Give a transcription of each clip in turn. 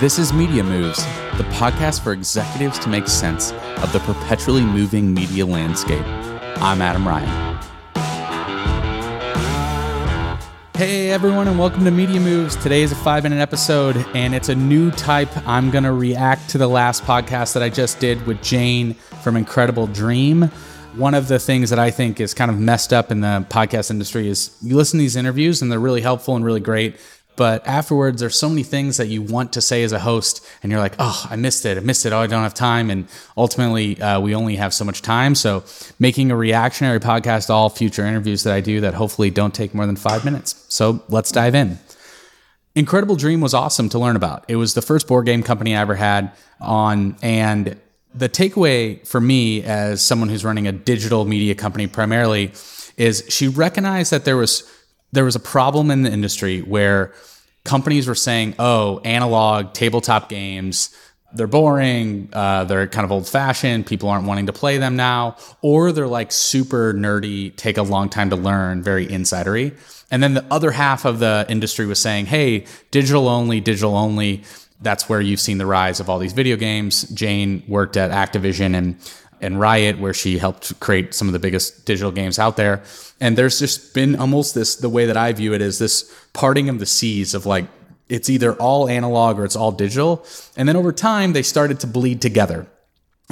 This is Media Moves, the podcast for executives to make sense of the perpetually moving media landscape. I'm Adam Ryan. Hey everyone, and welcome to Media Moves. Today is a five minute episode, and it's a new type. I'm going to react to the last podcast that I just did with Jane from Incredible Dream. One of the things that I think is kind of messed up in the podcast industry is you listen to these interviews, and they're really helpful and really great but afterwards there's so many things that you want to say as a host and you're like oh i missed it. I missed it. Oh i don't have time. And ultimately uh, we only have so much time. So making a reactionary podcast to all future interviews that i do that hopefully don't take more than five minutes. So let's dive in. Incredible dream was awesome to learn about. It was the first board game company i ever had on. And the takeaway for me as someone who's running a digital media company primarily is she recognized that there was there was a problem in the industry where companies were saying, "Oh, analog tabletop games." They're boring. Uh, they're kind of old fashioned. People aren't wanting to play them now, or they're like super nerdy, take a long time to learn, very insidery. And then the other half of the industry was saying, "Hey, digital only, digital only." That's where you've seen the rise of all these video games. Jane worked at Activision and and Riot, where she helped create some of the biggest digital games out there. And there's just been almost this the way that I view it is this parting of the seas of like it's either all analog or it's all digital. And then over time, they started to bleed together.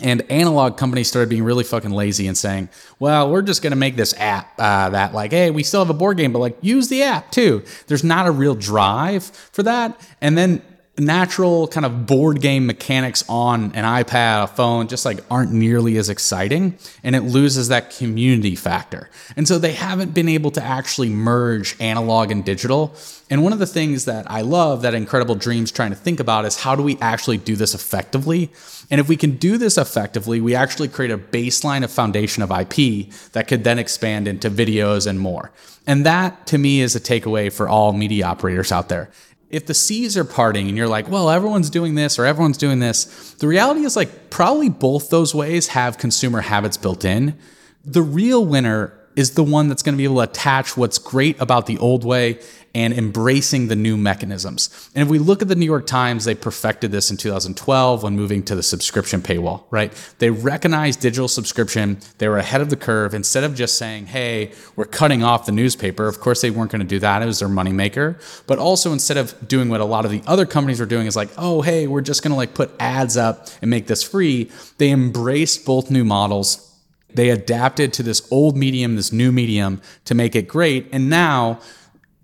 And analog companies started being really fucking lazy and saying, well, we're just going to make this app uh, that, like, hey, we still have a board game, but like, use the app too. There's not a real drive for that. And then natural kind of board game mechanics on an iPad, a phone, just like aren't nearly as exciting and it loses that community factor. And so they haven't been able to actually merge analog and digital. And one of the things that I love that Incredible Dreams trying to think about is how do we actually do this effectively? And if we can do this effectively, we actually create a baseline of foundation of IP that could then expand into videos and more. And that to me is a takeaway for all media operators out there if the seas are parting and you're like, well, everyone's doing this or everyone's doing this, the reality is like probably both those ways have consumer habits built in. The real winner is the one that's going to be able to attach what's great about the old way and embracing the new mechanisms. And if we look at the New York Times, they perfected this in 2012 when moving to the subscription paywall, right? They recognized digital subscription. They were ahead of the curve. Instead of just saying, hey, we're cutting off the newspaper, of course they weren't going to do that. It was their moneymaker. But also instead of doing what a lot of the other companies were doing is like, oh, hey, we're just going to like put ads up and make this free, they embraced both new models they adapted to this old medium, this new medium to make it great. And now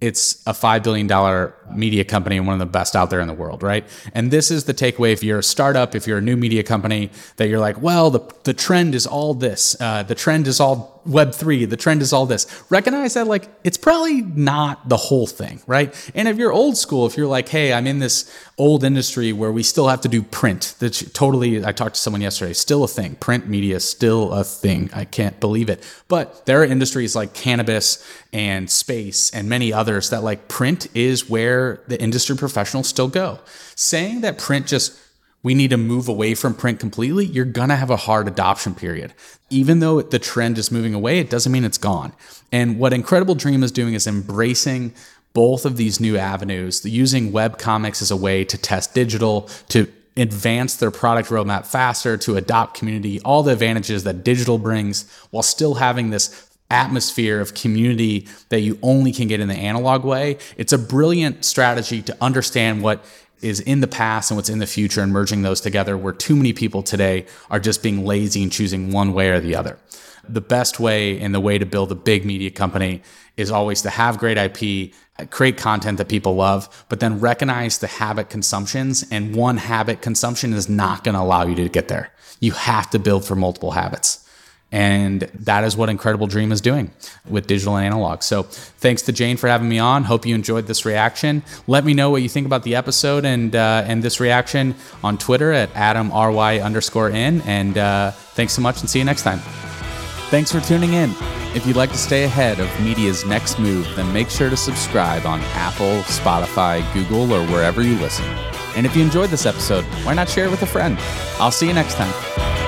it's a $5 billion media company and one of the best out there in the world, right? And this is the takeaway if you're a startup, if you're a new media company, that you're like, well, the, the trend is all this. Uh, the trend is all Web3, the trend is all this. Recognize that, like, it's probably not the whole thing, right? And if you're old school, if you're like, hey, I'm in this old industry where we still have to do print, that's totally, I talked to someone yesterday, still a thing. Print media is still a thing. I can't believe it. But there are industries like cannabis and space and many others that, like, print is where the industry professionals still go. Saying that print just we need to move away from print completely, you're to have a hard adoption period. Even though the trend is moving away, it doesn't mean it's gone. And what Incredible Dream is doing is embracing both of these new avenues, using web comics as a way to test digital, to advance their product roadmap faster, to adopt community, all the advantages that digital brings, while still having this atmosphere of community that you only can get in the analog way. It's a brilliant strategy to understand what is in the past and what's in the future and merging those together where too many people today are just being lazy and choosing one way or the other. The best way and the way to build a big media company is always to have great IP, create content that people love, but then recognize the habit consumptions. And one habit consumption is not going to allow you to get there. You have to build for multiple habits. And that is what Incredible Dream is doing with digital and analog. So thanks to Jane for having me on. Hope you enjoyed this reaction. Let me know what you think about the episode and uh, and this reaction on Twitter at Adam RY underscore in. And uh, thanks so much and see you next time. Thanks for tuning in. If you'd like to stay ahead of media's next move, then make sure to subscribe on Apple, Spotify, Google, or wherever you listen. And if you enjoyed this episode, why not share it with a friend? I'll see you next time.